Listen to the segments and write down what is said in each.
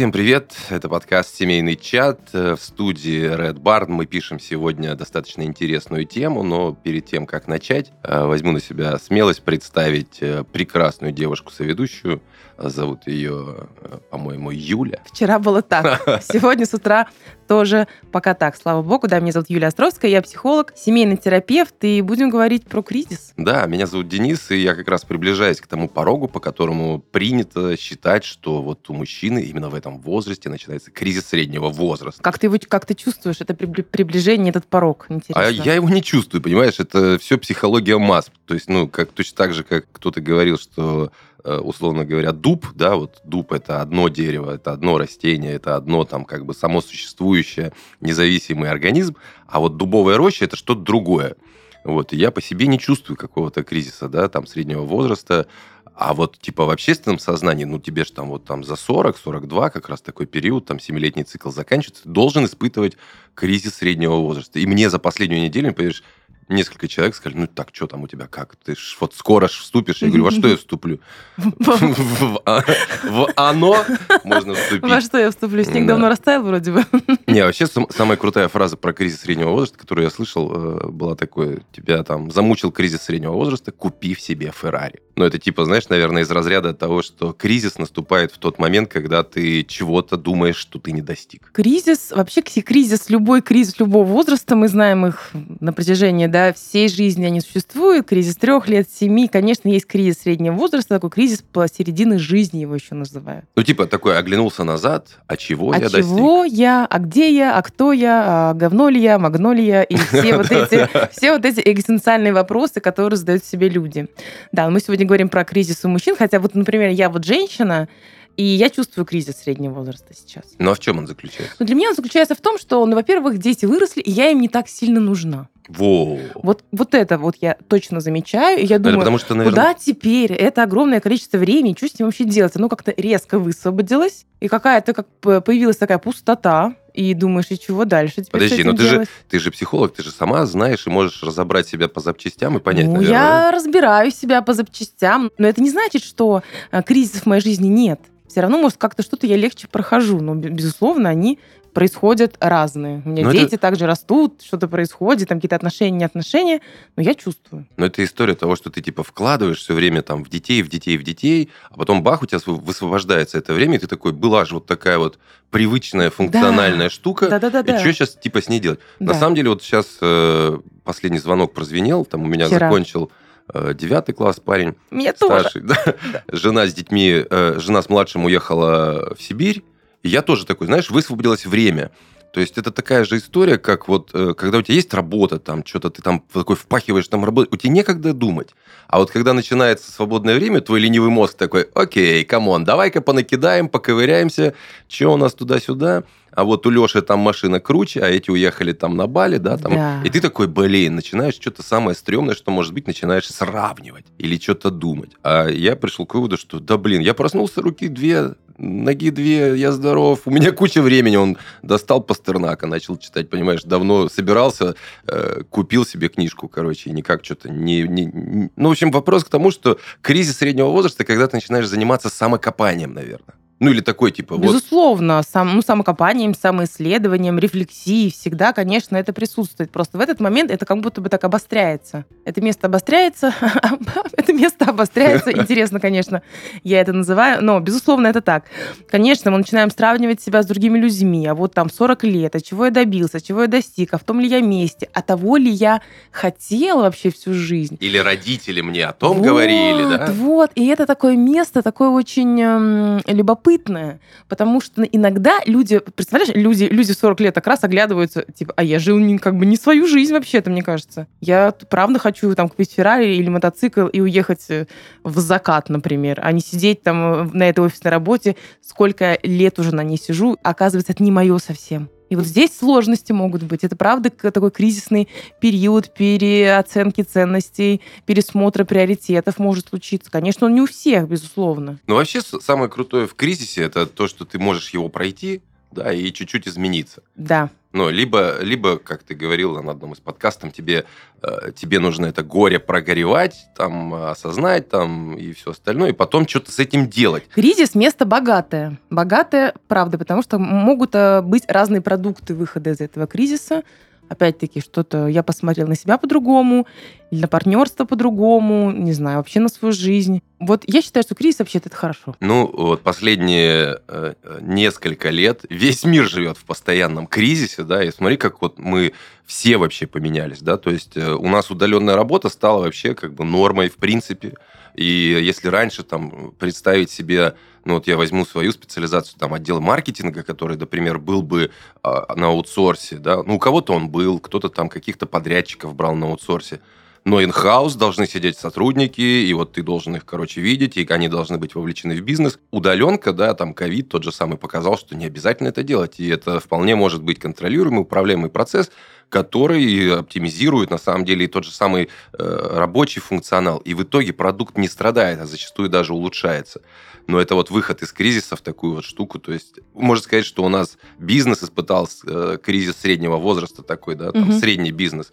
Всем привет! Это подкаст «Семейный чат». В студии Red Barn мы пишем сегодня достаточно интересную тему, но перед тем, как начать, э, возьму на себя смелость представить э, прекрасную девушку-соведущую. Зовут ее, э, по-моему, Юля. Вчера было так. Сегодня с утра тоже пока так, слава богу. Да, меня зовут Юлия Островская, я психолог, семейный терапевт, и будем говорить про кризис. Да, меня зовут Денис, и я как раз приближаюсь к тому порогу, по которому принято считать, что вот у мужчины именно в этом возрасте начинается кризис среднего возраста. Как ты, его, как ты чувствуешь это приближение, этот порог? Интересно. А я его не чувствую, понимаешь? Это все психология масс. То есть, ну, как точно так же, как кто-то говорил, что условно говоря, дуб, да, вот дуб это одно дерево, это одно растение, это одно там как бы само существующее независимый организм, а вот дубовая роща это что-то другое. Вот, и я по себе не чувствую какого-то кризиса, да, там, среднего возраста, а вот, типа, в общественном сознании, ну, тебе же там вот там за 40, 42, как раз такой период, там, семилетний цикл заканчивается, ты должен испытывать кризис среднего возраста. И мне за последнюю неделю, понимаешь, несколько человек сказали, ну так, что там у тебя, как? Ты ж вот скоро ж вступишь. Я говорю, во что я вступлю? В оно можно вступить. Во что я вступлю? Снег давно растаял вроде бы. Не, вообще самая крутая фраза про кризис среднего возраста, которую я слышал, э, была такой, тебя там замучил кризис среднего возраста, купи в себе Феррари. Но это типа, знаешь, наверное, из разряда того, что кризис наступает в тот момент, когда ты чего-то думаешь, что ты не достиг. Кризис, вообще кризис, любой кризис любого возраста, мы знаем их на протяжении, да, да, всей жизни они существуют, кризис трех лет, семи, конечно, есть кризис среднего возраста, такой кризис по середины жизни его еще называют. Ну, типа такой оглянулся назад, а чего а я достиг? А чего я, а где я, а кто я, а говно ли я, магно ли я, и все вот эти, все вот эти экзистенциальные вопросы, которые задают себе люди. Да, мы сегодня говорим про кризис у мужчин, хотя вот, например, я вот женщина, и я чувствую кризис среднего возраста сейчас. Ну а в чем он заключается? Ну, для меня он заключается в том, что, ну, во-первых, дети выросли, и я им не так сильно нужна. Во. Вот, вот это вот я точно замечаю. И я думаю, потому что, наверное... куда теперь? Это огромное количество времени. Что с ним вообще делать? Оно как-то резко высвободилось. И какая-то как появилась такая пустота. И думаешь, и чего дальше теперь Подожди, но ты же, ты же психолог, ты же сама знаешь и можешь разобрать себя по запчастям и понять, ну, наверное. я разбираю себя по запчастям, но это не значит, что э, кризисов в моей жизни нет все равно, может, как-то что-то я легче прохожу. Но, безусловно, они происходят разные. У меня но дети это... также растут, что-то происходит, там какие-то отношения, не отношения, но я чувствую. Но это история того, что ты типа вкладываешь все время там в детей, в детей, в детей, а потом бах, у тебя высвобождается это время, и ты такой, была же вот такая вот привычная функциональная да. штука, да, да, да, и да. что сейчас типа с ней делать? Да. На самом деле вот сейчас э, последний звонок прозвенел, там у меня Вчера. закончил Э, девятый класс парень. Меня старший, тоже. Да. Да. Жена с детьми, э, жена с младшим уехала в Сибирь. Я тоже такой, знаешь, высвободилось время. То есть это такая же история, как вот э, когда у тебя есть работа, там что-то ты там такой впахиваешь, там работать, у тебя некогда думать. А вот когда начинается свободное время, твой ленивый мозг такой, окей, come on, давай-ка понакидаем, поковыряемся, что у нас туда-сюда а вот у Леши там машина круче, а эти уехали там на Бали, да, там. Да. И ты такой, блин, начинаешь что-то самое стрёмное, что может быть, начинаешь сравнивать или что-то думать. А я пришел к выводу, что, да, блин, я проснулся, руки две, ноги две, я здоров, у меня куча времени. Он достал Пастернака, начал читать, понимаешь, давно собирался, э, купил себе книжку, короче, и никак что-то не, не, не... Ну, в общем, вопрос к тому, что кризис среднего возраста, когда ты начинаешь заниматься самокопанием, наверное. Ну, или такой, типа, Безусловно, вот... сам, ну, самокопанием, самоисследованием, рефлексией всегда, конечно, это присутствует. Просто в этот момент это как будто бы так обостряется. Это место обостряется, это место обостряется. Интересно, конечно, я это называю, но, безусловно, это так. Конечно, мы начинаем сравнивать себя с другими людьми, а вот там 40 лет, а чего я добился, чего я достиг, а в том ли я месте, а того ли я хотел вообще всю жизнь. Или родители мне о том вот, говорили, да? Вот, и это такое место, такое очень эм, любопытное, любопытное, потому что иногда люди, представляешь, люди, люди 40 лет как раз оглядываются, типа, а я жил не, как бы не свою жизнь вообще-то, мне кажется. Я правда хочу там купить Феррари или мотоцикл и уехать э, в закат, например, а не сидеть там э, на этой офисной работе, сколько лет уже на ней сижу, оказывается, это не мое совсем. И вот здесь сложности могут быть. Это правда такой кризисный период переоценки ценностей, пересмотра приоритетов может случиться. Конечно, он не у всех, безусловно. Но вообще самое крутое в кризисе это то, что ты можешь его пройти, да, и чуть-чуть измениться. Да. Ну, либо, либо, как ты говорил на одном из подкастов, тебе, э, тебе нужно это горе прогоревать, там, осознать, там, и все остальное, и потом что-то с этим делать. Кризис – место богатое. Богатое, правда, потому что могут э, быть разные продукты выхода из этого кризиса – опять-таки, что-то я посмотрел на себя по-другому, или на партнерство по-другому, не знаю, вообще на свою жизнь. Вот я считаю, что кризис вообще это хорошо. Ну, вот последние э, несколько лет весь мир живет в постоянном кризисе, да, и смотри, как вот мы все вообще поменялись, да, то есть э, у нас удаленная работа стала вообще как бы нормой в принципе, и если раньше там представить себе ну вот я возьму свою специализацию, там, отдел маркетинга, который, например, был бы э, на аутсорсе, да, ну, у кого-то он был, кто-то там каких-то подрядчиков брал на аутсорсе, но in-house должны сидеть сотрудники, и вот ты должен их, короче, видеть, и они должны быть вовлечены в бизнес. Удаленка, да, там ковид тот же самый показал, что не обязательно это делать, и это вполне может быть контролируемый, управляемый процесс, который оптимизирует на самом деле и тот же самый э, рабочий функционал. И в итоге продукт не страдает, а зачастую даже улучшается. Но это вот выход из кризиса в такую вот штуку. То есть можно сказать, что у нас бизнес испытал э, кризис среднего возраста такой, да, там угу. средний бизнес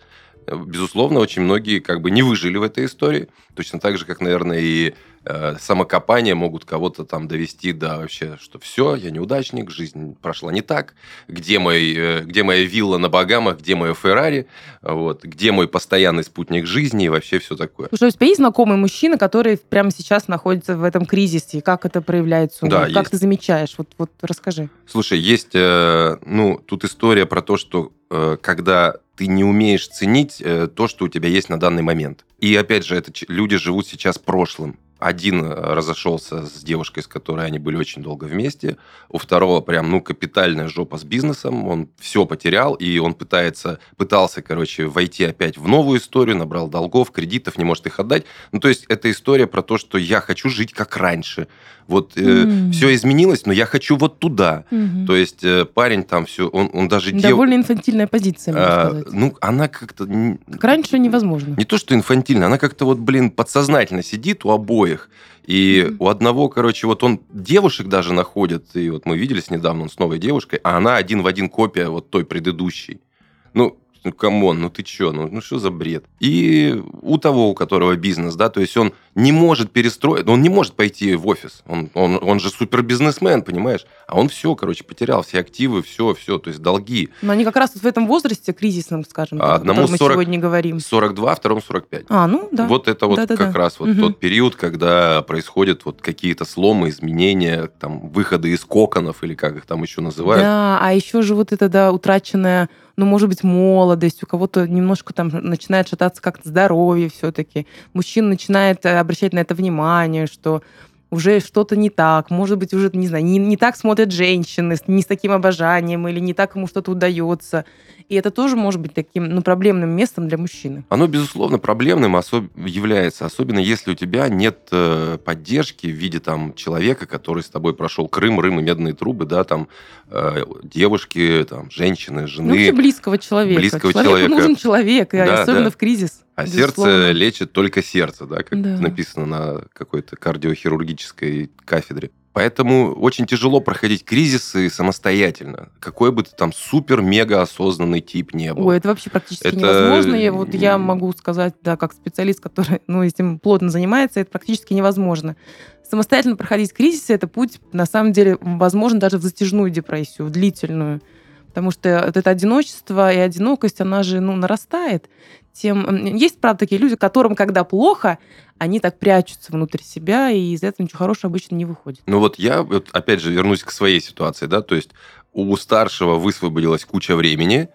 безусловно, очень многие как бы не выжили в этой истории. Точно так же, как, наверное, и э, самокопания могут кого-то там довести до вообще, что все, я неудачник, жизнь прошла не так, где, мой, э, где моя вилла на Багамах, где мое Феррари, вот, где мой постоянный спутник жизни и вообще все такое. Слушай, у тебя есть знакомый мужчина, который прямо сейчас находится в этом кризисе, как это проявляется? Да, как есть. ты замечаешь? Вот, вот расскажи. Слушай, есть, э, ну, тут история про то, что э, когда ты не умеешь ценить э, то, что у тебя есть на данный момент. И опять же, это люди живут сейчас прошлым. Один э, разошелся с девушкой, с которой они были очень долго вместе. У второго прям, ну, капитальная жопа с бизнесом. Он все потерял, и он пытается, пытался, короче, войти опять в новую историю, набрал долгов, кредитов, не может их отдать. Ну, то есть, это история про то, что я хочу жить как раньше. Вот э, mm. все изменилось, но я хочу вот туда. Mm-hmm. То есть, э, парень там все, он, он даже... Довольно дев... инфантильная позиция, можно а, сказать. Ну, она как-то... Как раньше невозможно. Не то, что инфантильная, она как-то вот, блин, подсознательно сидит у обоих обоих. И mm-hmm. у одного, короче, вот он девушек даже находит, и вот мы виделись недавно, он с новой девушкой, а она один в один копия вот той предыдущей. Ну, ну, come on, ну ты чё, ну, ну что за бред? И у того, у которого бизнес, да, то есть он не может перестроить, он не может пойти в офис, он, он, он же супербизнесмен, понимаешь? А он все, короче, потерял все активы, все, все, то есть долги. Но они как раз вот в этом возрасте кризисном, скажем, а Одному о мы 40, сегодня говорим. 42, второму 45. А, ну да. Вот это вот да, да, как да. раз вот угу. тот период, когда происходят вот какие-то сломы, изменения, там, выходы из коконов, или как их там еще называют. Да, а еще же вот это, да, утраченная ну, может быть, молодость, у кого-то немножко там начинает шататься как-то здоровье все-таки. Мужчина начинает э, обращать на это внимание, что уже что-то не так, может быть, уже, не знаю, не, не так смотрят женщины, не с таким обожанием, или не так ему что-то удается. И это тоже может быть таким ну, проблемным местом для мужчины. Оно, безусловно, проблемным особ... является, особенно если у тебя нет э, поддержки в виде там человека, который с тобой прошел Крым, Рым и медные трубы, да, там э, девушки, там, женщины, жены. Ну, вообще близкого человека. Близкого Человеку человека. нужен человек, да, особенно да. в кризис. А Безусловно. сердце лечит только сердце, да, как да. написано на какой-то кардиохирургической кафедре. Поэтому очень тяжело проходить кризисы самостоятельно. Какой бы ты там супер-мега осознанный тип не был. Ой, это вообще практически это... невозможно. Я, вот, я могу сказать, да, как специалист, который ну, этим плотно занимается, это практически невозможно. Самостоятельно проходить кризисы – это путь, на самом деле, возможно, даже в затяжную депрессию, в длительную. Потому что вот это одиночество и одинокость, она же ну, нарастает тем... Есть, правда, такие люди, которым, когда плохо, они так прячутся внутрь себя, и из этого ничего хорошего обычно не выходит. Ну вот я, вот, опять же, вернусь к своей ситуации, да, то есть у старшего высвободилась куча времени,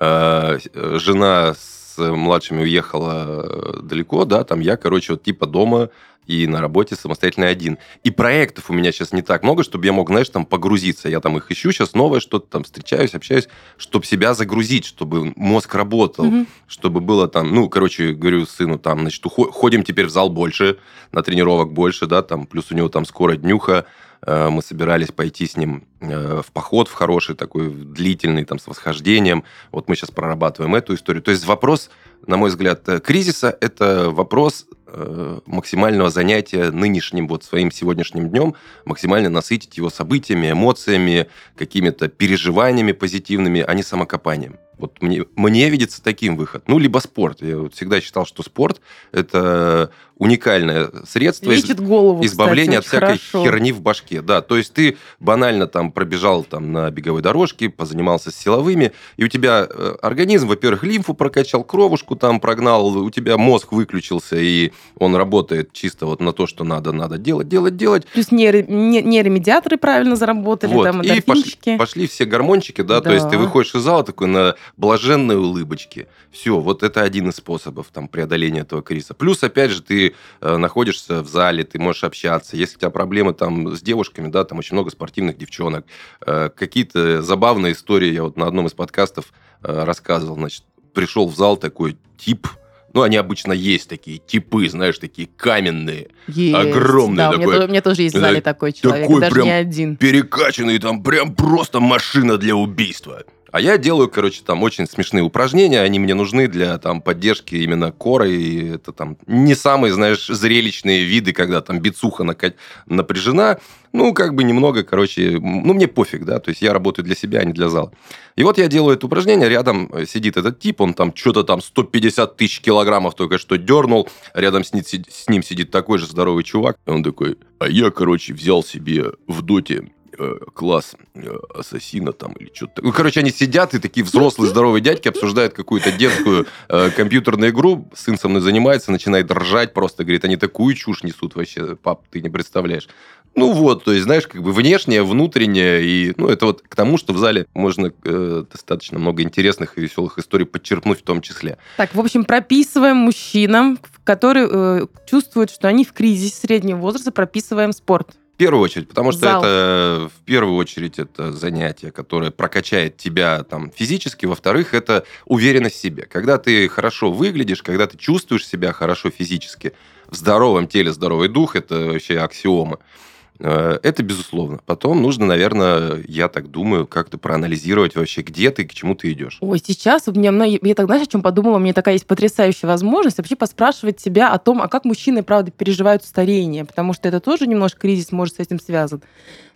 э, жена с младшими уехала далеко, да, там я, короче, вот типа дома и на работе самостоятельно один. И проектов у меня сейчас не так много, чтобы я мог, знаешь, там погрузиться. Я там их ищу, сейчас новое что-то там встречаюсь, общаюсь, чтобы себя загрузить, чтобы мозг работал, mm-hmm. чтобы было там, ну, короче, говорю сыну, там, значит, ходим теперь в зал больше, на тренировок больше, да, там, плюс у него там скоро днюха, э, мы собирались пойти с ним э, в поход в хороший такой, длительный, там, с восхождением. Вот мы сейчас прорабатываем эту историю. То есть вопрос, на мой взгляд, э, кризиса – это вопрос максимального занятия нынешним, вот своим сегодняшним днем, максимально насытить его событиями, эмоциями, какими-то переживаниями позитивными, а не самокопанием. Вот мне, мне видится таким выход. Ну, либо спорт. Я вот всегда считал, что спорт – это уникальное средство Лечит голову, избавления кстати, от всякой хорошо. херни в башке. Да, то есть ты банально там пробежал там на беговой дорожке, позанимался с силовыми, и у тебя э, организм, во-первых, лимфу прокачал, кровушку там прогнал, у тебя мозг выключился, и он работает чисто вот на то, что надо, надо делать, делать, делать. Плюс нейро- не- нейромедиаторы правильно заработали, Вот, там, и пошли, пошли все гормончики, да, то Да. есть ты выходишь из зала такой на блаженной улыбочке. Все, вот это один из способов там преодоления этого кризиса. Плюс, опять же, ты э, находишься в зале, ты можешь общаться. Если у тебя проблемы там с девушками, да, там очень много спортивных девчонок, э, какие-то забавные истории. Я вот на одном из подкастов э, рассказывал, значит, пришел в зал такой тип, ну, они обычно есть такие типы, знаешь, такие каменные, Есть. огромный да, у меня такой. У меня тоже есть в зале такой человек, такой даже прям не один. перекачанный, там прям просто машина для убийства. А я делаю, короче, там очень смешные упражнения, они мне нужны для там поддержки именно коры, и это там не самые, знаешь, зрелищные виды, когда там бицуха нака- напряжена, ну, как бы немного, короче, ну, мне пофиг, да, то есть я работаю для себя, а не для зала. И вот я делаю это упражнение, рядом э, сидит этот тип, он там что-то там 150 тысяч килограммов только что дернул, рядом с, с ним сидит такой же здоровый чувак, и он такой, а я, короче, взял себе в доте класс э, ассасина там или что-то. Ну, короче, они сидят и такие взрослые здоровые дядьки обсуждают какую-то детскую э, компьютерную игру. Сын со мной занимается, начинает ржать просто, говорит, они такую чушь несут вообще, пап, ты не представляешь. Ну вот, то есть, знаешь, как бы внешнее, внутреннее, и, ну, это вот к тому, что в зале можно э, достаточно много интересных и веселых историй подчеркнуть в том числе. Так, в общем, прописываем мужчинам, которые э, чувствуют, что они в кризисе среднего возраста, прописываем спорт. В первую очередь, потому что Зал. это в первую очередь это занятие, которое прокачает тебя там физически, во-вторых, это уверенность в себе. Когда ты хорошо выглядишь, когда ты чувствуешь себя хорошо физически, в здоровом теле здоровый дух, это вообще аксиома. Э, Это безусловно. Потом нужно, наверное, я так думаю, как-то проанализировать вообще, где ты, к чему ты идешь. Ой, сейчас у меня, я так, знаешь, о чем подумала? У меня такая есть потрясающая возможность вообще поспрашивать себя о том, а как мужчины, правда, переживают старение, потому что это тоже немножко кризис может с этим связан.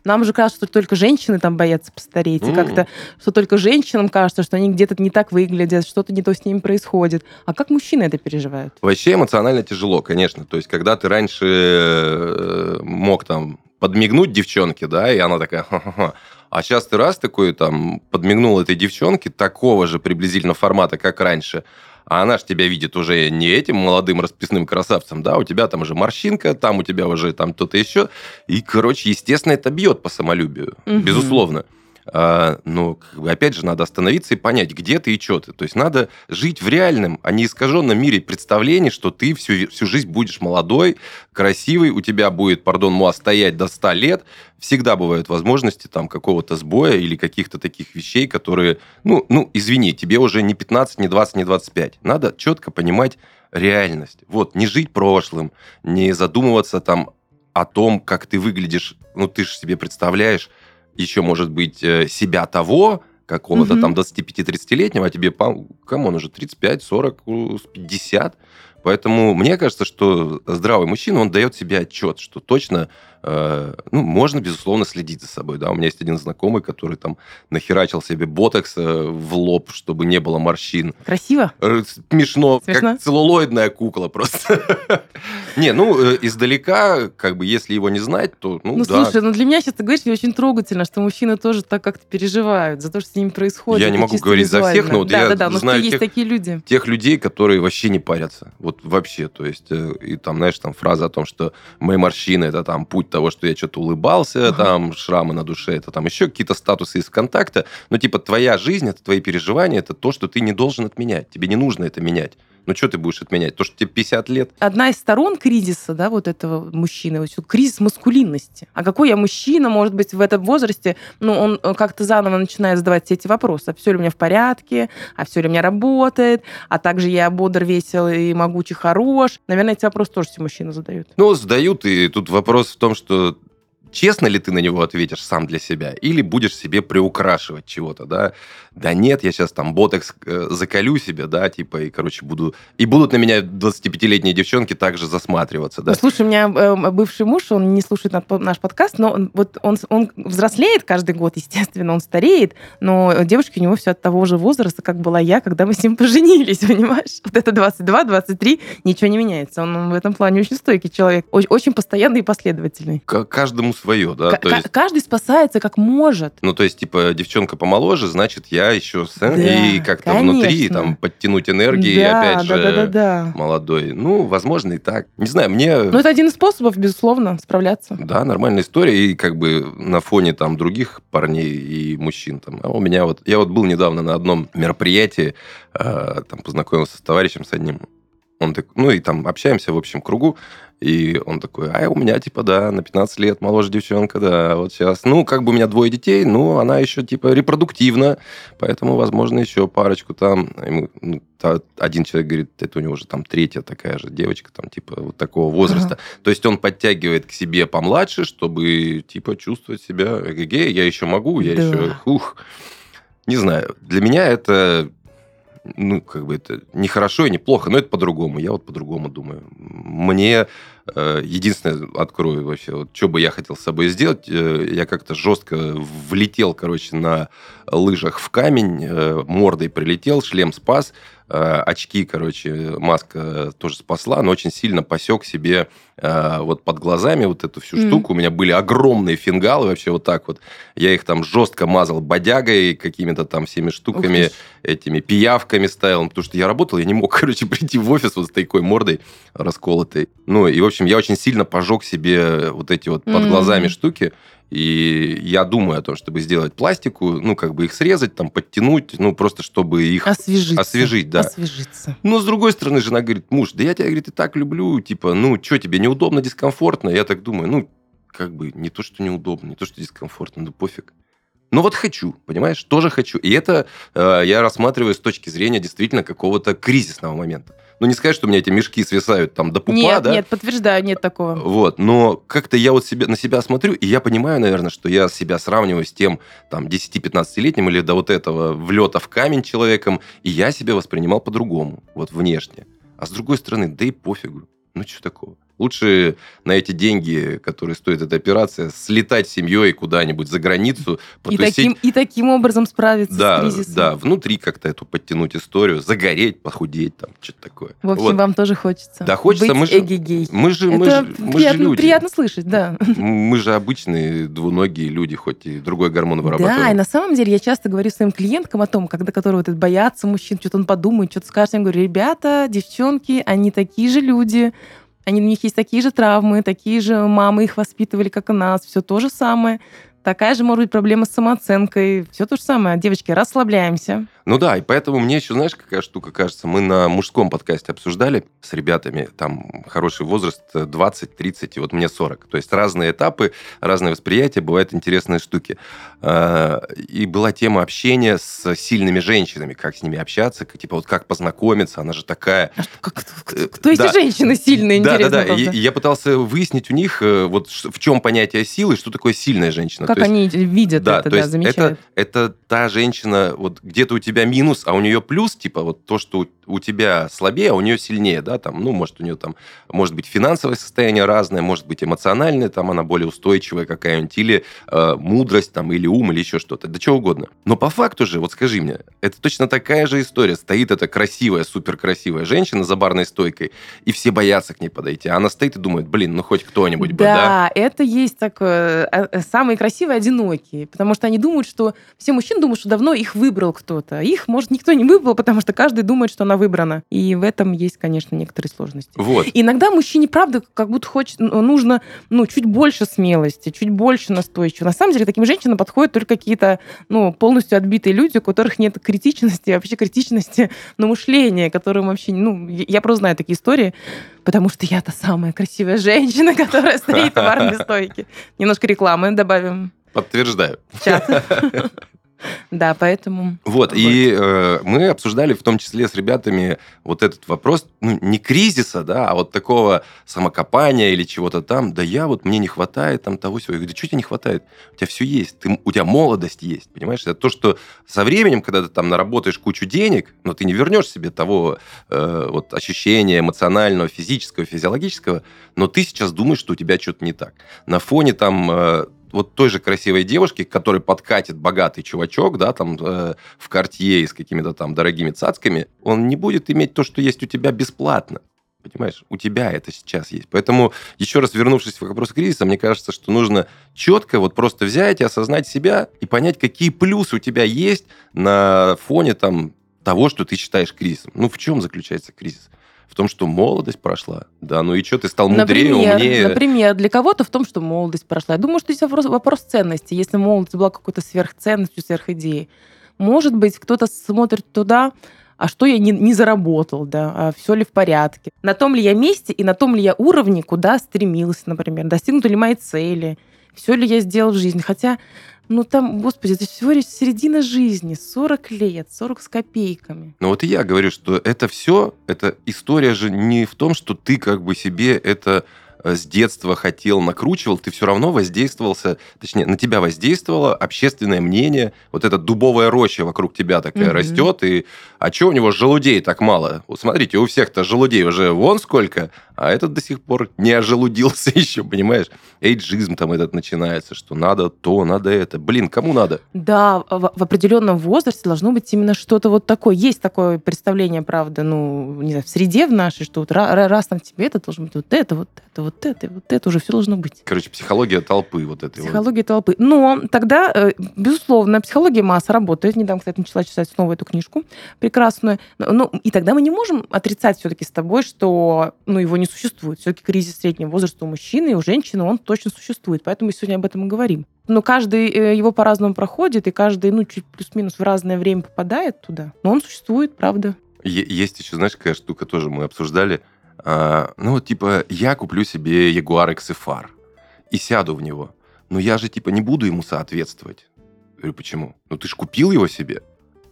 Нам же кажется, что только женщины там боятся постареть, и М. как-то, что только женщинам кажется, что они где-то не так выглядят, что-то не то с ними происходит. А как мужчины это переживают? Вообще эмоционально тяжело, конечно. То есть, когда ты раньше э, мог там подмигнуть девчонке, да, и она такая, ха-ха-ха. А сейчас ты раз такой там подмигнул этой девчонке такого же приблизительно формата, как раньше, а она ж тебя видит уже не этим молодым расписным красавцем, да, у тебя там уже морщинка, там у тебя уже там кто-то еще. И, короче, естественно, это бьет по самолюбию, Мгм. безусловно. А, но, бы, опять же, надо остановиться и понять, где ты и что ты. То есть надо жить в реальном, а не искаженном мире представлений, что ты всю, всю жизнь будешь молодой, красивый, у тебя будет, пардон, муа, стоять до 100 лет. Всегда бывают возможности там какого-то сбоя или каких-то таких вещей, которые, ну, ну, извини, тебе уже не 15, не 20, не 25. Надо четко понимать реальность. Вот, не жить прошлым, не задумываться там о том, как ты выглядишь. Ну, ты же себе представляешь, еще, может быть, э, себя того, какого-то Мгм. там 25-30-летнего, а тебе, кому он уже 35, 40, у, 50. Поэтому мне кажется, что здравый мужчина, он дает себе отчет, что точно, э, ну, можно, безусловно, следить за собой. Да? У меня есть один знакомый, который там нахерачил себе ботокс э, в лоб, чтобы не было морщин. Красиво? Э, Смешно, Смешно? как целлулоидная кукла просто. Не, ну, э, издалека, как бы, если его не знать, то, ну, Ну, слушай, ну для меня сейчас ты говоришь, мне очень трогательно, что мужчины тоже так как-то переживают за то, что с ними происходит. Я не могу говорить за всех, но я знаю тех- людей, которые вообще не парятся. Вот вообще. То есть, и там, знаешь, там фраза о том, что мои морщины это там путь того, что я что-то улыбался, Ага. там шрамы на душе, это там еще какие-то статусы из ВКонтакта. Но типа твоя жизнь, это твои переживания, это то, что ты не должен отменять. Тебе не нужно это менять. Ну, что ты будешь отменять? То, что тебе 50 лет? Одна из сторон кризиса, да, вот этого мужчины, вот кризис маскулинности. А какой я мужчина, может быть, в этом возрасте, ну, он э, как-то заново начинает задавать все эти вопросы. А все ли у меня в порядке? А все ли у меня работает? А также я бодр, весел и могучий, хорош? Наверное, эти вопросы тоже все мужчины задают. Ну, сдают, и тут вопрос в том, что честно ли ты на него ответишь сам для себя, или будешь себе приукрашивать чего-то, да? Да нет, я сейчас там ботекс э, закалю себе, да, типа, и, короче, буду... И будут на меня 25-летние девчонки также засматриваться, да? Ну, слушай, у меня э, бывший муж, он не слушает наш подкаст, но он, вот он, он взрослеет каждый год, естественно, он стареет, но девушки у него все от того же возраста, как была я, когда мы с ним поженились, понимаешь? Вот это 22-23, ничего не меняется. Он в этом плане очень стойкий человек, очень постоянный и последовательный. К каждому свое, да? К- есть... Каждый спасается как может. Ну, то есть, типа, девчонка помоложе, значит, я еще с... да, и как-то внутри там подтянуть энергии, да, и опять да, же да, да, да. молодой. Ну, возможно, и так. Не знаю, мне... Ну, это один из способов, безусловно, справляться. Да, нормальная история, и как бы на фоне там других парней и мужчин там. А у меня вот... Я вот был недавно на одном мероприятии, э, там познакомился с товарищем с одним, он так, ну и там общаемся в общем кругу, и он такой, а у меня, типа, да, на 15 лет моложе девчонка, да, вот сейчас. Ну, как бы у меня двое детей, но она еще, типа, репродуктивна, поэтому, возможно, еще парочку там. Ему, ну, один человек говорит, это у него уже там третья такая же девочка, там, типа, вот такого возраста. Ага. То есть он подтягивает к себе помладше, чтобы, типа, чувствовать себя, эгегей, я еще могу, я да. еще, ух. Не знаю, для меня это ну, как бы это не хорошо и не плохо, но это по-другому. Я вот по-другому думаю. Мне э, единственное, открою вообще, вот, что бы я хотел с собой сделать, э, я как-то жестко влетел, короче, на лыжах в камень, э, мордой прилетел, шлем спас, очки, короче, маска тоже спасла, но очень сильно посек себе э, вот под глазами вот эту всю mm. штуку. У меня были огромные фингалы вообще вот так вот. Я их там жестко мазал бодягой, какими-то там всеми штуками, этими пиявками ставил, потому что я работал, я не мог, короче, прийти в офис вот с такой мордой расколотой. Ну, и, в общем, я очень сильно пожег себе вот эти вот под глазами mm. штуки. И я думаю о том, чтобы сделать пластику, ну, как бы их срезать, там, подтянуть, ну, просто чтобы их... Освежиться. Освежить, да. Освежиться. Но, с другой стороны, жена говорит, муж, да я тебя, говорит, и так люблю, типа, ну, что тебе, неудобно, дискомфортно? Я так думаю, ну, как бы, не то, что неудобно, не то, что дискомфортно, да пофиг. Ну вот хочу, понимаешь, тоже хочу. И это э, я рассматриваю с точки зрения действительно какого-то кризисного момента. Ну, не сказать, что у меня эти мешки свисают там до пупа, нет, да? Нет, подтверждаю, нет такого. Вот, но как-то я вот себе, на себя смотрю, и я понимаю, наверное, что я себя сравниваю с тем, там, 10-15-летним или до вот этого влета в камень человеком, и я себя воспринимал по-другому, вот внешне. А с другой стороны, да и пофигу. Ну, что такого? Лучше на эти деньги, которые стоит эта операция, слетать с семьей куда-нибудь за границу, потусить. И таким, и таким образом справиться да, с кризисом. Да, внутри как-то эту подтянуть историю, загореть, похудеть, там, что-то такое. В общем, вот. вам тоже хочется. Да, хочется. Быть мы же, эгегей. мы же, мы Это же, мы приятно, же люди. приятно слышать, да. Мы же обычные двуногие люди, хоть и другой гормон вырабатываем. Да, и на самом деле я часто говорю своим клиенткам о том, когда которые вот боятся мужчин, что-то он подумает, что-то скажет. Я говорю, ребята, девчонки, они такие же люди, они, у них есть такие же травмы, такие же мамы их воспитывали, как и нас, все то же самое. Такая же, может быть, проблема с самооценкой. Все то же самое. Девочки, расслабляемся. Ну да, и поэтому мне еще, знаешь, какая штука кажется, мы на мужском подкасте обсуждали с ребятами, там хороший возраст 20, 30, и вот мне 40. То есть разные этапы, разные восприятия, бывают интересные штуки. А, и была тема общения с сильными женщинами, как с ними общаться, как, типа вот как познакомиться, она же такая... А что, как, кто, кто, да. эти женщины сильные, да, интересно? Да, да, да. И, я пытался выяснить у них, э, вот в чем понятие силы, что такое сильная женщина. Как то они есть, видят да, это, то да, замечают. Это, это та женщина, вот где-то у тебя минус, а у нее плюс, типа вот то, что у тебя слабее, а у нее сильнее, да, там, ну, может, у нее там, может быть, финансовое состояние разное, может быть, эмоциональное, там, она более устойчивая какая-нибудь, или э, мудрость, там, или ум, или еще что-то, да чего угодно. Но по факту же, вот скажи мне, это точно такая же история. Стоит эта красивая, суперкрасивая женщина за барной стойкой, и все боятся к ней подойти. А она стоит и думает, блин, ну хоть кто-нибудь да, бы, да? это есть такое, э, э, самые красивые одинокие, потому что они думают, что, все мужчины думают, что давно их выбрал кто-то. Их, может, никто не выбрал, потому что каждый думает, что она выбрана. И в этом есть, конечно, некоторые сложности. Вот. иногда мужчине, правда, как будто хочет, ну, нужно ну, чуть больше смелости, чуть больше настойчивости. На самом деле, таким женщинам подходят только какие-то ну, полностью отбитые люди, у которых нет критичности, вообще критичности на мышление, которым вообще... Ну, я просто знаю такие истории, потому что я та самая красивая женщина, которая стоит в барной стойке. Немножко рекламы добавим. Подтверждаю. Чат. Да, поэтому... Вот, и э, мы обсуждали в том числе с ребятами вот этот вопрос, ну, не кризиса, да, а вот такого самокопания или чего-то там. Да я вот, мне не хватает там того всего. Я говорю, да что тебе не хватает? У тебя все есть, ты, у тебя молодость есть, понимаешь? Это то, что со временем, когда ты там наработаешь кучу денег, но ты не вернешь себе того э, вот ощущения эмоционального, физического, физиологического, но ты сейчас думаешь, что у тебя что-то не так. На фоне там э, вот той же красивой девушки, которой подкатит богатый чувачок, да, там э, в картье с какими-то там дорогими цацками, он не будет иметь то, что есть у тебя бесплатно. Понимаешь, у тебя это сейчас есть. Поэтому, еще раз вернувшись к вопросу кризиса, мне кажется, что нужно четко вот просто взять и осознать себя и понять, какие плюсы у тебя есть на фоне там того, что ты считаешь кризисом. Ну, в чем заключается кризис? В том, что молодость прошла. Да, ну и что, ты стал мудрее, например, умнее. Например, для кого-то в том, что молодость прошла. Я думаю, что здесь вопрос, вопрос ценности. Если молодость была какой-то сверхценностью, сверхидеей, может быть, кто-то смотрит туда, а что я не, не заработал, да, а все ли в порядке, на том ли я месте и на том ли я уровне, куда стремился, например, достигнуты ли мои цели, все ли я сделал в жизни. Хотя ну там, господи, это всего лишь середина жизни, 40 лет, 40 с копейками. Ну вот и я говорю, что это все, это история же не в том, что ты как бы себе это Э, с детства хотел, накручивал, ты все равно воздействовался, точнее, на тебя воздействовало общественное мнение, вот эта дубовая роща вокруг тебя такая mm-hmm. растет, и а что у него желудей так мало? Вот смотрите, у всех-то желудей уже вон сколько, а этот до сих пор не ожелудился еще, понимаешь? Эйджизм там этот начинается, что надо то, надо это. Блин, кому надо? Да, в, в определенном возрасте должно быть именно что-то вот такое. Есть такое представление, правда, ну, не знаю, в среде в нашей, что вот раз, раз там тебе это должно быть вот это, вот это, вот вот это, вот это уже все должно быть. Короче, психология толпы вот этой. Психология вот. толпы. Но тогда, э, безусловно, психология масса работает. Недавно, кстати, начала читать снова эту книжку прекрасную. Ну, и тогда мы не можем отрицать все-таки с тобой, что ну, его не существует. Все-таки кризис среднего возраста у мужчины и у женщины, он точно существует. Поэтому мы сегодня об этом и говорим. Но каждый э, его по-разному проходит, и каждый, ну, чуть плюс-минус в разное время попадает туда. Но он существует, правда. Есть еще, знаешь, какая штука тоже мы обсуждали – а, ну, типа, я куплю себе Jaguar XFR и сяду в него. Но я же, типа, не буду ему соответствовать. Я говорю, почему? Ну, ты же купил его себе.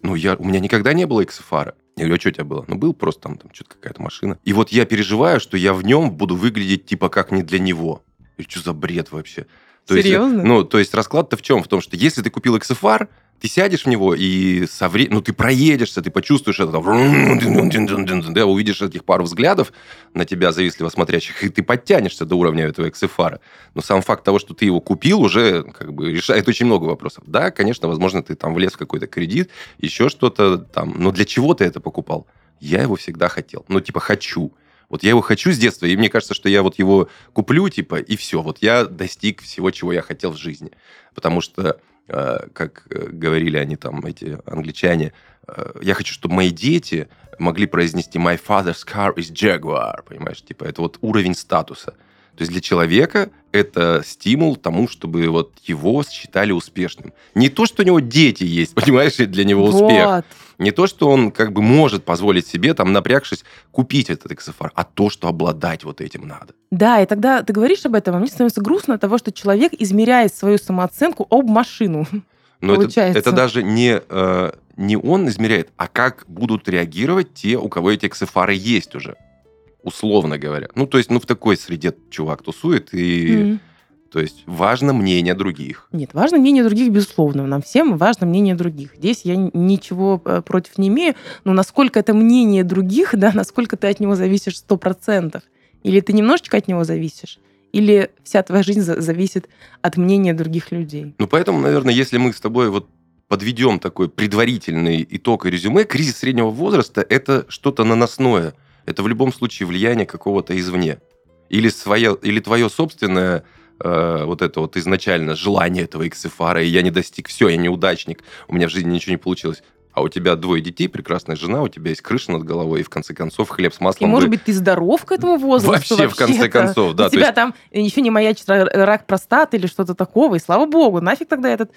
Ну, я, у меня никогда не было XFR. Я говорю, а что у тебя было? Ну, был просто там, там что-то какая-то машина. И вот я переживаю, что я в нем буду выглядеть, типа, как не для него. И что за бред вообще? То Серьезно? Есть, ну, то есть расклад-то в чем? В том, что если ты купил XFR, ты сядешь в него, и со вре... ну, ты проедешься, ты почувствуешь это, да, увидишь этих пару взглядов на тебя завистливо смотрящих, и ты подтянешься до уровня этого XFR. Но сам факт того, что ты его купил, уже как бы решает очень много вопросов. Да, конечно, возможно, ты там влез в какой-то кредит, еще что-то там, но для чего ты это покупал? Я его всегда хотел. Ну, типа, хочу. Вот я его хочу с детства, и мне кажется, что я вот его куплю, типа, и все. Вот я достиг всего, чего я хотел в жизни. Потому что как э, говорили они там, эти англичане, э, я хочу, чтобы мои дети могли произнести «My father's car is Jaguar», понимаешь? Типа, это вот уровень статуса. То есть для человека это стимул тому, чтобы вот его считали успешным. Не то, что у него дети есть, понимаешь, для него успех. Вот. Не то, что он как бы может позволить себе, там, напрягшись, купить этот XFR, а то, что обладать вот этим надо. Да, и тогда ты говоришь об этом, а мне становится грустно от того, что человек измеряет свою самооценку об машину. Но это, это даже не, э, не он измеряет, а как будут реагировать те, у кого эти XFR есть уже условно говоря. Ну, то есть, ну, в такой среде чувак тусует, и... Mm-hmm. То есть важно мнение других. Нет, важно мнение других, безусловно. Нам всем важно мнение других. Здесь я ничего э, против не имею, но насколько это мнение других, да, насколько ты от него зависишь сто процентов. Или ты немножечко от него зависишь, или вся твоя жизнь зависит от мнения других людей. Ну, поэтому, наверное, если мы с тобой вот подведем такой предварительный итог и резюме, кризис среднего возраста – это что-то наносное – это в любом случае влияние какого-то извне. Или, свое, или твое собственное э, вот это вот изначально желание этого XFR, и я не достиг, все, я неудачник, у меня в жизни ничего не получилось. А у тебя двое детей, прекрасная жена, у тебя есть крыша над головой, и в конце концов хлеб с маслом. И, может быть, ты здоров к этому возрасту вообще, вообще в конце концов, да. У тебя есть... там еще не маячит рак простаты или что-то такого, и слава богу, нафиг тогда этот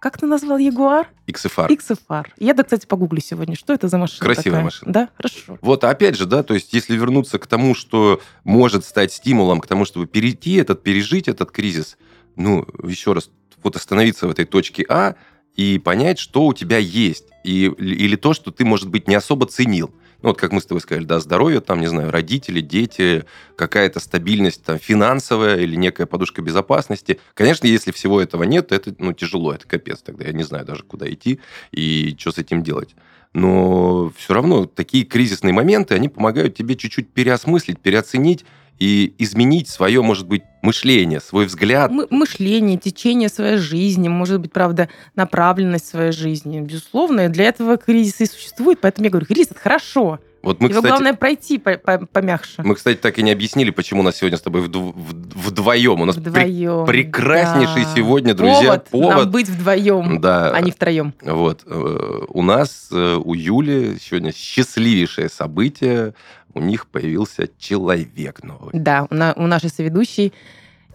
как ты назвал Ягуар? XFR. XFR. Я, да, кстати, погуглю сегодня, что это за машина Красивая такая. машина. Да, хорошо. Вот, опять же, да, то есть если вернуться к тому, что может стать стимулом к тому, чтобы перейти этот, пережить этот кризис, ну, еще раз, вот остановиться в этой точке А и понять, что у тебя есть, и, или то, что ты, может быть, не особо ценил. Ну, вот как мы с тобой сказали, да, здоровье, там, не знаю, родители, дети, какая-то стабильность там финансовая или некая подушка безопасности. Конечно, если всего этого нет, то это, ну, тяжело, это капец тогда. Я не знаю даже, куда идти и что с этим делать. Но все равно такие кризисные моменты, они помогают тебе чуть-чуть переосмыслить, переоценить и изменить свое, может быть, мышление, свой взгляд. Мы, мышление, течение своей жизни, может быть, правда, направленность своей жизни. Безусловно, для этого кризис и существует. Поэтому я говорю, кризис – это хорошо. Вот мы, Его кстати, главное пройти по -по помягче. Мы, кстати, так и не объяснили, почему у нас сегодня с тобой вдв вдвоем. У нас вдвоем, при прекраснейший да. сегодня, друзья, повод, повод нам быть вдвоем, да. а не втроем. Вот. Э, у нас, э, у Юли сегодня счастливейшее событие у них появился человек новый. Да, у, на, у нашей соведущей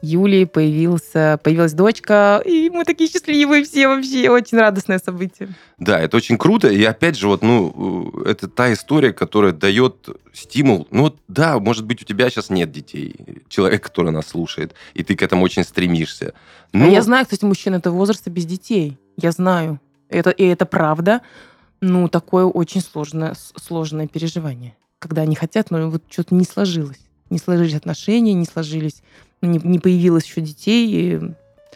Юлии появился, появилась дочка, и мы такие счастливые все вообще, очень радостное событие. Да, это очень круто, и опять же, вот, ну, это та история, которая дает стимул. Ну, да, может быть, у тебя сейчас нет детей, человек, который нас слушает, и ты к этому очень стремишься. А Но... А я знаю, кстати, мужчин этого возраста без детей, я знаю, это, и это правда, ну, такое очень сложное, сложное переживание когда они хотят, но вот что-то не сложилось. Не сложились отношения, не сложились, не, не появилось еще детей. И...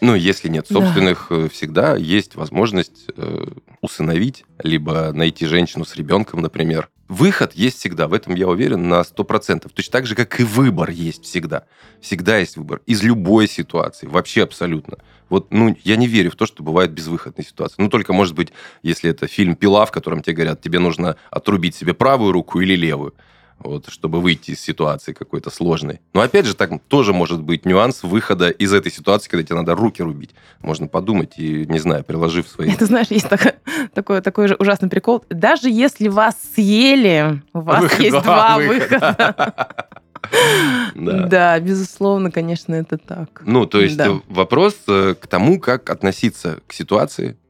Ну, если нет собственных, да. Э, всегда есть возможность э, усыновить, либо найти женщину с ребенком, например. Выход есть всегда, в этом я уверен на 100%. Точно так же, как и выбор есть всегда. Всегда есть выбор. Из любой ситуации, вообще абсолютно. Вот, ну, я не верю в то, что бывает безвыходная ситуация. Ну, только, может быть, если это фильм «Пила», в котором тебе говорят, тебе нужно отрубить себе правую руку или левую вот, чтобы выйти из ситуации какой-то сложной. Но опять же, так тоже может быть нюанс выхода из этой ситуации, когда тебе надо руки рубить. Можно подумать и, не знаю, приложив свои... Ты знаешь, есть такой, такой, такой же ужасный прикол. Даже если вас съели, у вас Выход, есть два выхода. Да. да, безусловно, конечно, это так. Ну, то есть да. вопрос э, к тому, как относиться к ситуации, э,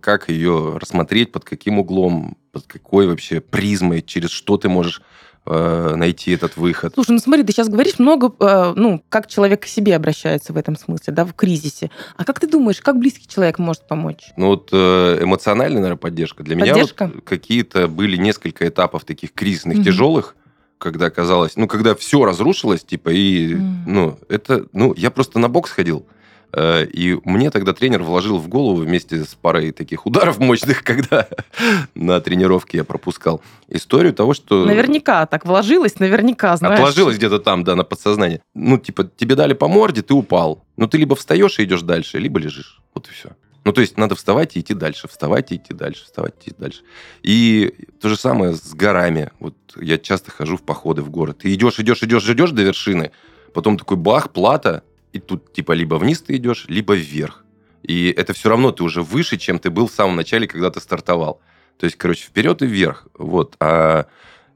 как ее рассмотреть, под каким углом, под какой вообще призмой, через что ты можешь э, найти этот выход. Слушай, ну смотри, ты сейчас говоришь много, ну, как человек к себе обращается в этом смысле, да, в кризисе. А как ты думаешь, как близкий человек может помочь? Ну вот эмоциональная, наверное, поддержка. Для поддержка? меня вот какие-то были несколько этапов таких кризисных, угу. тяжелых, когда казалось, ну, когда все разрушилось, типа, и, mm. ну, это, ну, я просто на бокс ходил, э, и мне тогда тренер вложил в голову вместе с парой таких ударов мощных, когда на тренировке я пропускал историю того, что... Наверняка так вложилось, наверняка, знаешь. Отложилось где-то там, да, на подсознании. Ну, типа, тебе дали по морде, ты упал. Ну, ты либо встаешь и идешь дальше, либо лежишь. Вот и все. Ну, то есть надо вставать и идти дальше, вставать и идти дальше, вставать и идти дальше. И то же самое с горами. Вот я часто хожу в походы в город. Ты идешь, идешь, идешь, идешь до вершины, потом такой бах, плата, и тут типа либо вниз ты идешь, либо вверх. И это все равно ты уже выше, чем ты был в самом начале, когда ты стартовал. То есть, короче, вперед и вверх. Вот. А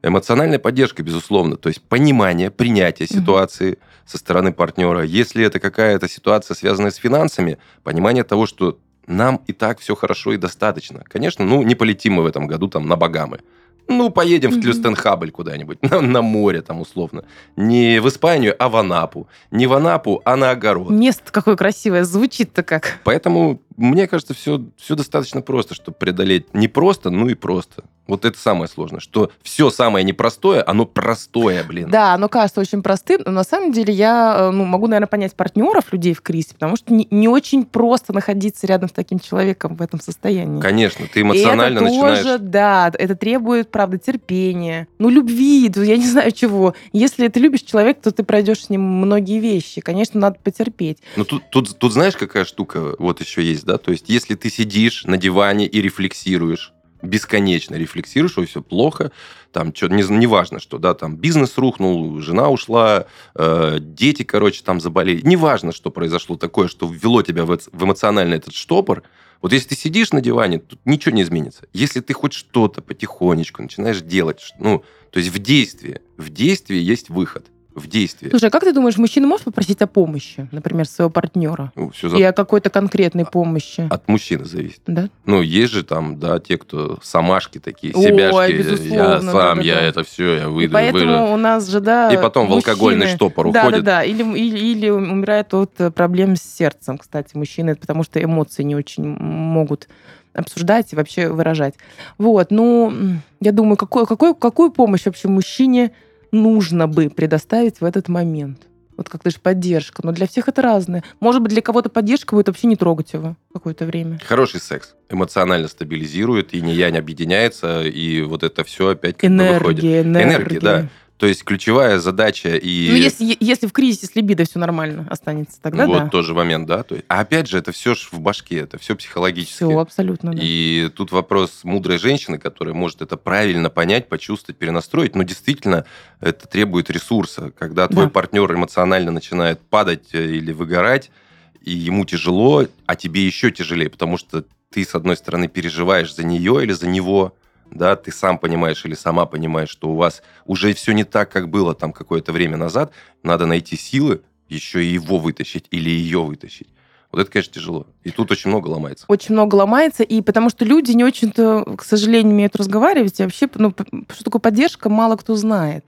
эмоциональная поддержка, безусловно, то есть понимание, принятие ситуации mm-hmm. со стороны партнера. Если это какая-то ситуация, связанная с финансами, понимание того, что нам и так все хорошо и достаточно. Конечно, ну, не полетим мы в этом году там на Багамы. Ну, поедем mm-hmm. в Клюстенхабль куда-нибудь, на, на море там условно. Не в Испанию, а в Анапу. Не в Анапу, а на огород. Место какое красивое, звучит-то как. Поэтому, мне кажется, все, все достаточно просто, чтобы преодолеть не просто, ну и просто. Вот это самое сложное, что все самое непростое, оно простое, блин. Да, оно кажется очень простым, но на самом деле я э, ну, могу, наверное, понять партнеров людей в кризисе, потому что не, не очень просто находиться рядом с таким человеком в этом состоянии. Конечно, ты эмоционально это начинаешь... тоже, да, это требует, правда, терпения, ну, любви, я не знаю чего. Если ты любишь человека, то ты пройдешь с ним многие вещи. Конечно, надо потерпеть. Ну, тут, тут, тут знаешь, какая штука вот еще есть, да? То есть, если ты сидишь на диване и рефлексируешь, бесконечно рефлексируешь, что все плохо, там что не, не важно, что, да, там бизнес рухнул, жена ушла, э, дети, короче, там заболели. Не важно, что произошло такое, что ввело тебя в, в эмоциональный этот штопор. Вот если ты сидишь на диване, тут ничего не изменится. Если ты хоть что-то потихонечку начинаешь делать, ну, то есть в действии, в действии есть выход. В действии. Слушай, а как ты думаешь, мужчина может попросить о помощи, например, своего партнера? Ну, все И о какой-то конкретной помощи? От мужчины зависит. Да? Ну, есть же там, да, те, кто самашки такие, Ой, себяшки. я безусловно, сам, да-да-да. я это все, я И выйду, поэтому выйду. у нас же, да, И потом в алкогольный мужчины- штопор да, уходит. Да, да, или, или, или умирает от э, проблем с сердцем, кстати, мужчины, потому что эмоции не очень могут обсуждать и вообще выражать. Вот, ну, я думаю, какой, какой, какую помощь вообще мужчине нужно бы предоставить в этот момент? Вот как ты же поддержка, но для всех это разное. Может быть, для кого-то поддержка будет вообще не трогать его какое-то время. Хороший секс эмоционально стабилизирует, и не янь объединяется, и вот это все опять как бы выходит. Энергия, энергия. Энергия, да. То есть ключевая задача и... Ну, если, если в кризисе с либидо все нормально останется, тогда вот да. тоже момент, да. То есть, а опять же, это все ж в башке, это все психологически. Все, абсолютно, да. И тут вопрос мудрой женщины, которая может это правильно понять, почувствовать, перенастроить. Но действительно, это требует ресурса. Когда твой Да. партнер эмоционально начинает падать э, или выгорать, и ему тяжело, а тебе еще тяжелее, потому что ты, с одной стороны, переживаешь за нее или за него, да, ты сам понимаешь или сама понимаешь, что у вас уже все не так, как было там какое-то время назад, надо найти силы еще и его вытащить или ее вытащить. Вот это, конечно, тяжело. И тут очень много ломается. очень много ломается, и потому что люди не очень-то, к сожалению, умеют разговаривать, и вообще, ну, что такое поддержка, мало кто знает.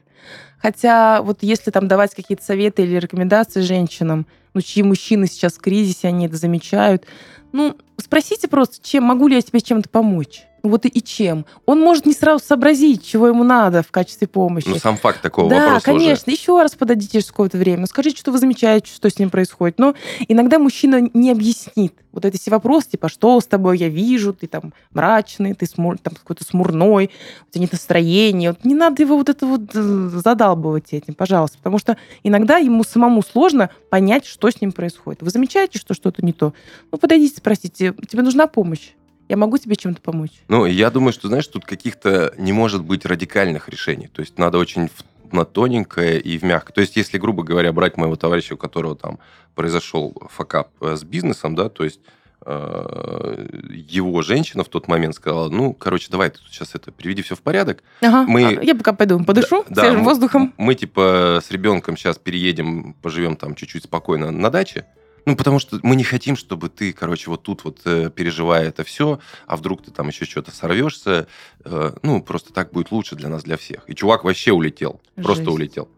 Хотя вот если там давать какие-то советы или рекомендации женщинам, ну, чьи мужчины сейчас в кризисе, они это замечают, ну, спросите просто, чем, могу ли я тебе чем-то помочь? Вот и, и чем. Он может не сразу сообразить, чего ему надо в качестве помощи. Ну, сам факт такого да, вопроса уже. конечно. Еще раз подойдите через какое-то время. Скажите, что вы замечаете, что с ним происходит. Но иногда мужчина не объяснит вот эти все вопросы, типа, что с тобой я вижу, ты там мрачный, ты смур- там какой-то смурной, у тебя нет настроения. Вот не надо его вот это вот э, задалбывать этим, пожалуйста. Потому что иногда ему самому сложно понять, что с ним происходит. Вы замечаете, что что-то не то? Ну, подойдите, спросите, тебе нужна помощь? Я могу тебе чем-то помочь? Ну, я думаю, что, знаешь, тут каких-то не может быть радикальных решений. То есть надо очень на тоненькое и в мягкое. То есть, если, грубо говоря, брать моего товарища, у которого там произошел факап э, с бизнесом, да, то есть э, его женщина в тот момент сказала, ну, короче, давай ты сейчас это, приведи все в порядок. Ага, Мы- а, я пока пойду подышу Да, свежим мы- воздухом. Мы, типа, с ребенком сейчас переедем, поживем там чуть-чуть спокойно на даче. Ну, потому что мы не хотим, чтобы ты, короче, вот тут вот э, переживая это все, а вдруг ты там еще что-то сорвешься. Э, ну, просто так будет лучше для нас, для всех. И чувак вообще улетел. Просто Жесть. улетел.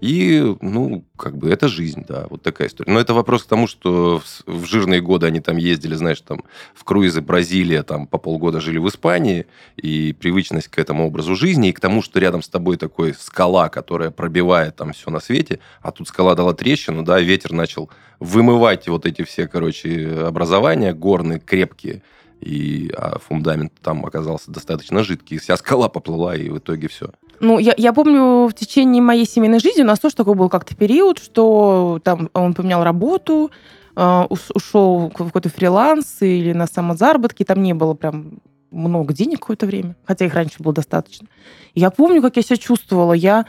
И, ну, как бы это жизнь, да, вот такая история. Но это вопрос к тому, что в, жирные годы они там ездили, знаешь, там в круизы Бразилия, там по полгода жили в Испании, и привычность к этому образу жизни, и к тому, что рядом с тобой такой скала, которая пробивает там все на свете, а тут скала дала трещину, да, ветер начал вымывать вот эти все, короче, образования горные, крепкие, и а фундамент там оказался достаточно жидкий, вся скала поплыла, и в итоге все. Ну, я, я помню, в течение моей семейной жизни у нас тоже такой был как-то период, что там он поменял работу, уш- ушел в какой-то фриланс или на самозаработки, там не было прям много денег какое-то время, хотя их раньше было достаточно. Я помню, как я себя чувствовала. Я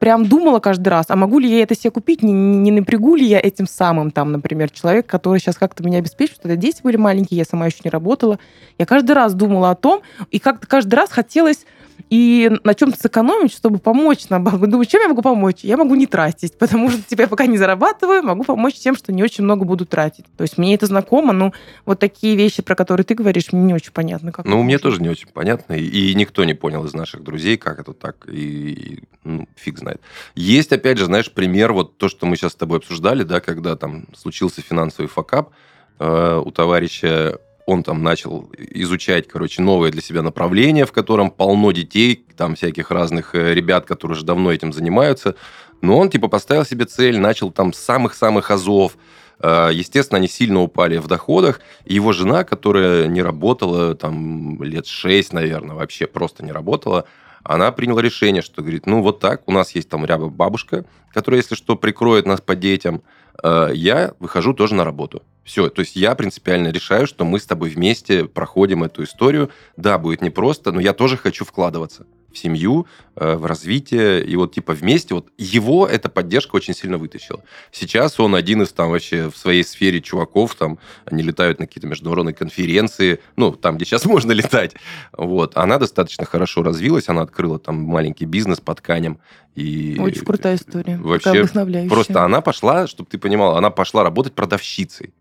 прям думала каждый раз, а могу ли я это себе купить, не, не напрягу ли я этим самым, там, например, человек, который сейчас как-то меня обеспечивает, тогда дети были маленькие, я сама еще не работала. Я каждый раз думала о том, и как-то каждый раз хотелось и на чем-то сэкономить, чтобы помочь нам. Думаю, чем я могу помочь? Я могу не тратить, потому что типа, я пока не зарабатываю, могу помочь тем, что не очень много буду тратить. То есть мне это знакомо, но вот такие вещи, про которые ты говоришь, мне не очень понятно. Как Ну, мне тоже не очень понятно, и, никто не понял из наших друзей, как это так, и, и, ну, фиг знает. Есть, опять же, знаешь, пример, вот то, что мы сейчас с тобой обсуждали, да, когда там случился финансовый факап, э, у товарища он там начал изучать, короче, новое для себя направление, в котором полно детей, там всяких разных э, ребят, которые уже давно этим занимаются. Но он, типа, поставил себе цель, начал там с самых-самых азов. Э, Естественно, они сильно упали в доходах. Его жена, которая не работала там лет шесть, наверное, вообще просто не работала, она приняла решение, что говорит, ну вот так, у нас есть там ряба бабушка, которая, если что, прикроет нас по детям, я выхожу тоже на работу. Все, то есть я принципиально решаю, что мы с тобой вместе проходим эту историю. Да, будет непросто, но я тоже хочу вкладываться. В семью, э, в развитие, и вот типа вместе, вот его эта поддержка очень сильно вытащила. Сейчас он один из там вообще в своей сфере чуваков, там, они летают на какие-то международные конференции, ну, там, где сейчас можно летать, вот. Она достаточно хорошо развилась, она открыла там маленький бизнес по тканям, и... Очень крутая история. Вообще, просто она пошла, чтобы ты понимал, она пошла работать продавщицей.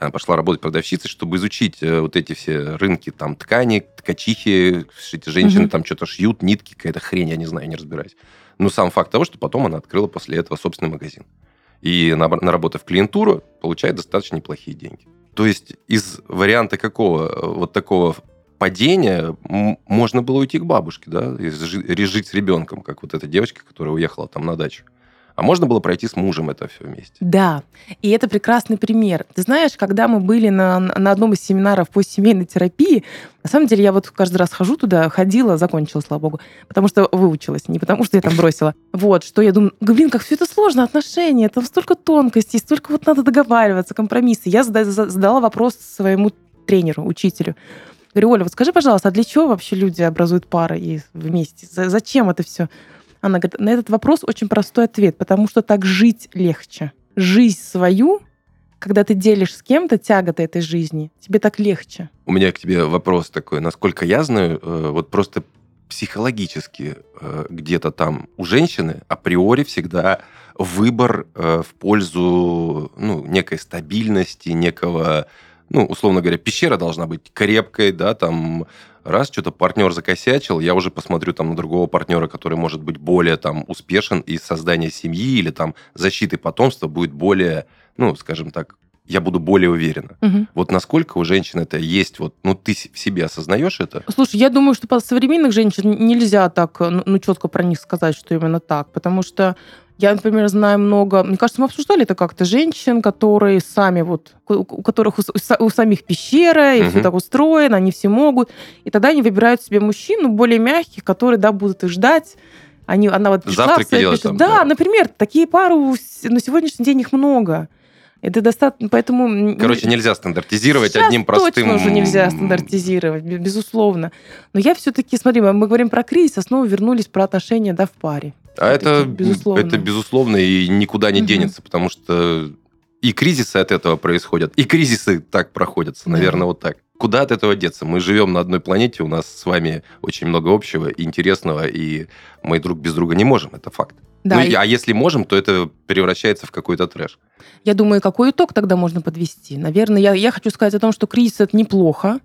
Она пошла работать продавщицей, чтобы изучить э, вот эти все рынки, там, ткани, ткачихи, эти женщины угу. там что-то шьют, нитки, какая-то хрень, я не знаю, не разбираюсь. Но сам факт того, что потом она открыла после этого собственный магазин. И наработав клиентуру, получает достаточно неплохие деньги. То есть из варианта какого э, вот такого падения можно было уйти к бабушке, да, и жить с ребенком, как вот эта девочка, которая уехала там на дачу. А можно было пройти с мужем это все вместе. Да, и это прекрасный пример. Ты знаешь, когда мы были на, на одном из семинаров по семейной терапии, на самом деле я вот каждый раз хожу туда, ходила, закончила, слава богу, потому что выучилась, не потому что я там бросила. Вот, что я думаю, блин, как все это сложно, отношения, там столько тонкостей, столько вот надо договариваться, компромиссы. Я задала вопрос своему тренеру, учителю. Говорю, Оля, вот скажи, пожалуйста, а для чего вообще люди образуют пары и вместе? Зачем это все? Она говорит, на этот вопрос очень простой ответ, потому что так жить легче. Жизнь свою, когда ты делишь с кем-то тяготы этой жизни, тебе так легче. У меня к тебе вопрос такой. Насколько я знаю, э, вот просто психологически э, где-то там у женщины априори всегда выбор э, в пользу ну, некой стабильности, некого ну, условно говоря, пещера должна быть крепкой, да, там, раз что-то партнер закосячил, я уже посмотрю там на другого партнера, который может быть более там успешен, и создание семьи или там защиты потомства будет более, ну, скажем так, я буду более уверена. Угу. Вот насколько у женщин это есть, вот, ну, ты в себе осознаешь это? Слушай, я думаю, что по современных женщин нельзя так, ну, ну четко про них сказать, что именно так, потому что я, например, знаю много, мне кажется, мы обсуждали это как-то, женщин, которые сами вот, у которых у, у самих пещера, и угу. все так устроено, они все могут, и тогда они выбирают себе мужчину более мягких, которые, да, будут их ждать, они, она вот пришла, Завтраки делать там, да, да, например, такие пары на сегодняшний день их много. Это достаточно, поэтому... Короче, нельзя стандартизировать Сейчас одним простым... точно уже нельзя стандартизировать, безусловно. Но я все-таки, смотри, мы говорим про кризис, а снова вернулись про отношения, да, в паре. А это, безусловно. это безусловно и никуда не угу. денется, потому что и кризисы от этого происходят, и кризисы так проходятся, наверное, да. вот так. Куда от этого деться? Мы живем на одной планете, у нас с вами очень много общего, интересного, и мы друг без друга не можем, это факт. Да, ну, и... А если можем, то это превращается в какой-то трэш. Я думаю, какой итог тогда можно подвести? Наверное, я, я хочу сказать о том, что кризис это неплохо,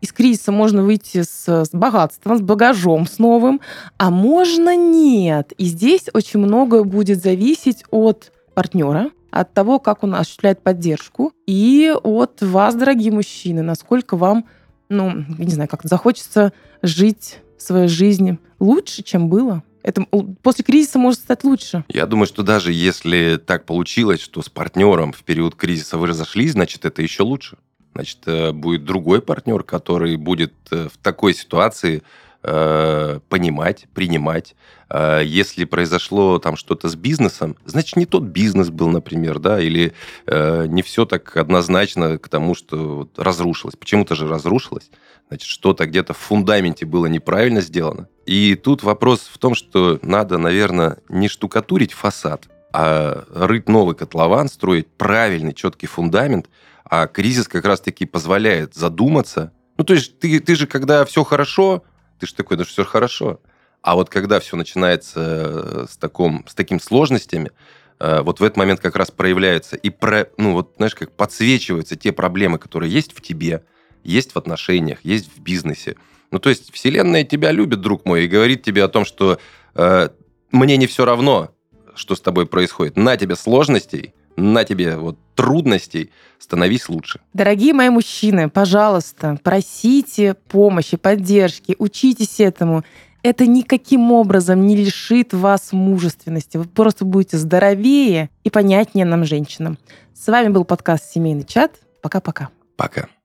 из кризиса можно выйти с, с богатством, с багажом, с новым, а можно нет. И здесь очень многое будет зависеть от партнера, от того, как он осуществляет поддержку, и от вас, дорогие мужчины, насколько вам, ну, не знаю, как захочется жить свою жизнь лучше, чем было. Это после кризиса может стать лучше. Я думаю, что даже если так получилось, что с партнером в период кризиса вы разошлись, значит, это еще лучше значит, э, будет другой партнер, который будет э, в такой ситуации э, понимать, принимать. Если произошло там что-то с бизнесом, значит, не тот бизнес был, например, да, или не все так однозначно к тому, что вот разрушилось. Почему-то же разрушилось. Значит, что-то где-то в фундаменте было неправильно сделано. И тут вопрос в том, что надо, наверное, не штукатурить фасад, а рыть новый котлован, строить правильный, четкий фундамент – а кризис как раз-таки позволяет задуматься. Ну, то есть ты, ты же, когда все хорошо, ты же такой, ну, все хорошо. А вот когда все начинается э, с, таком, с такими сложностями, э, вот в этот момент как раз проявляются и, про, ну, вот, знаешь, как подсвечиваются те проблемы, которые есть в тебе, есть в отношениях, есть в бизнесе. Ну, то есть Вселенная тебя любит, друг мой, и говорит тебе о том, что э, мне не все равно, что с тобой происходит. На тебе сложностей, на тебе вот трудностей, становись лучше. Дорогие мои мужчины, пожалуйста, просите помощи, поддержки, учитесь этому. Это никаким образом не лишит вас мужественности. Вы просто будете здоровее и понятнее нам, женщинам. С вами был подкаст «Семейный чат». Пока-пока. Пока. -пока. Пока.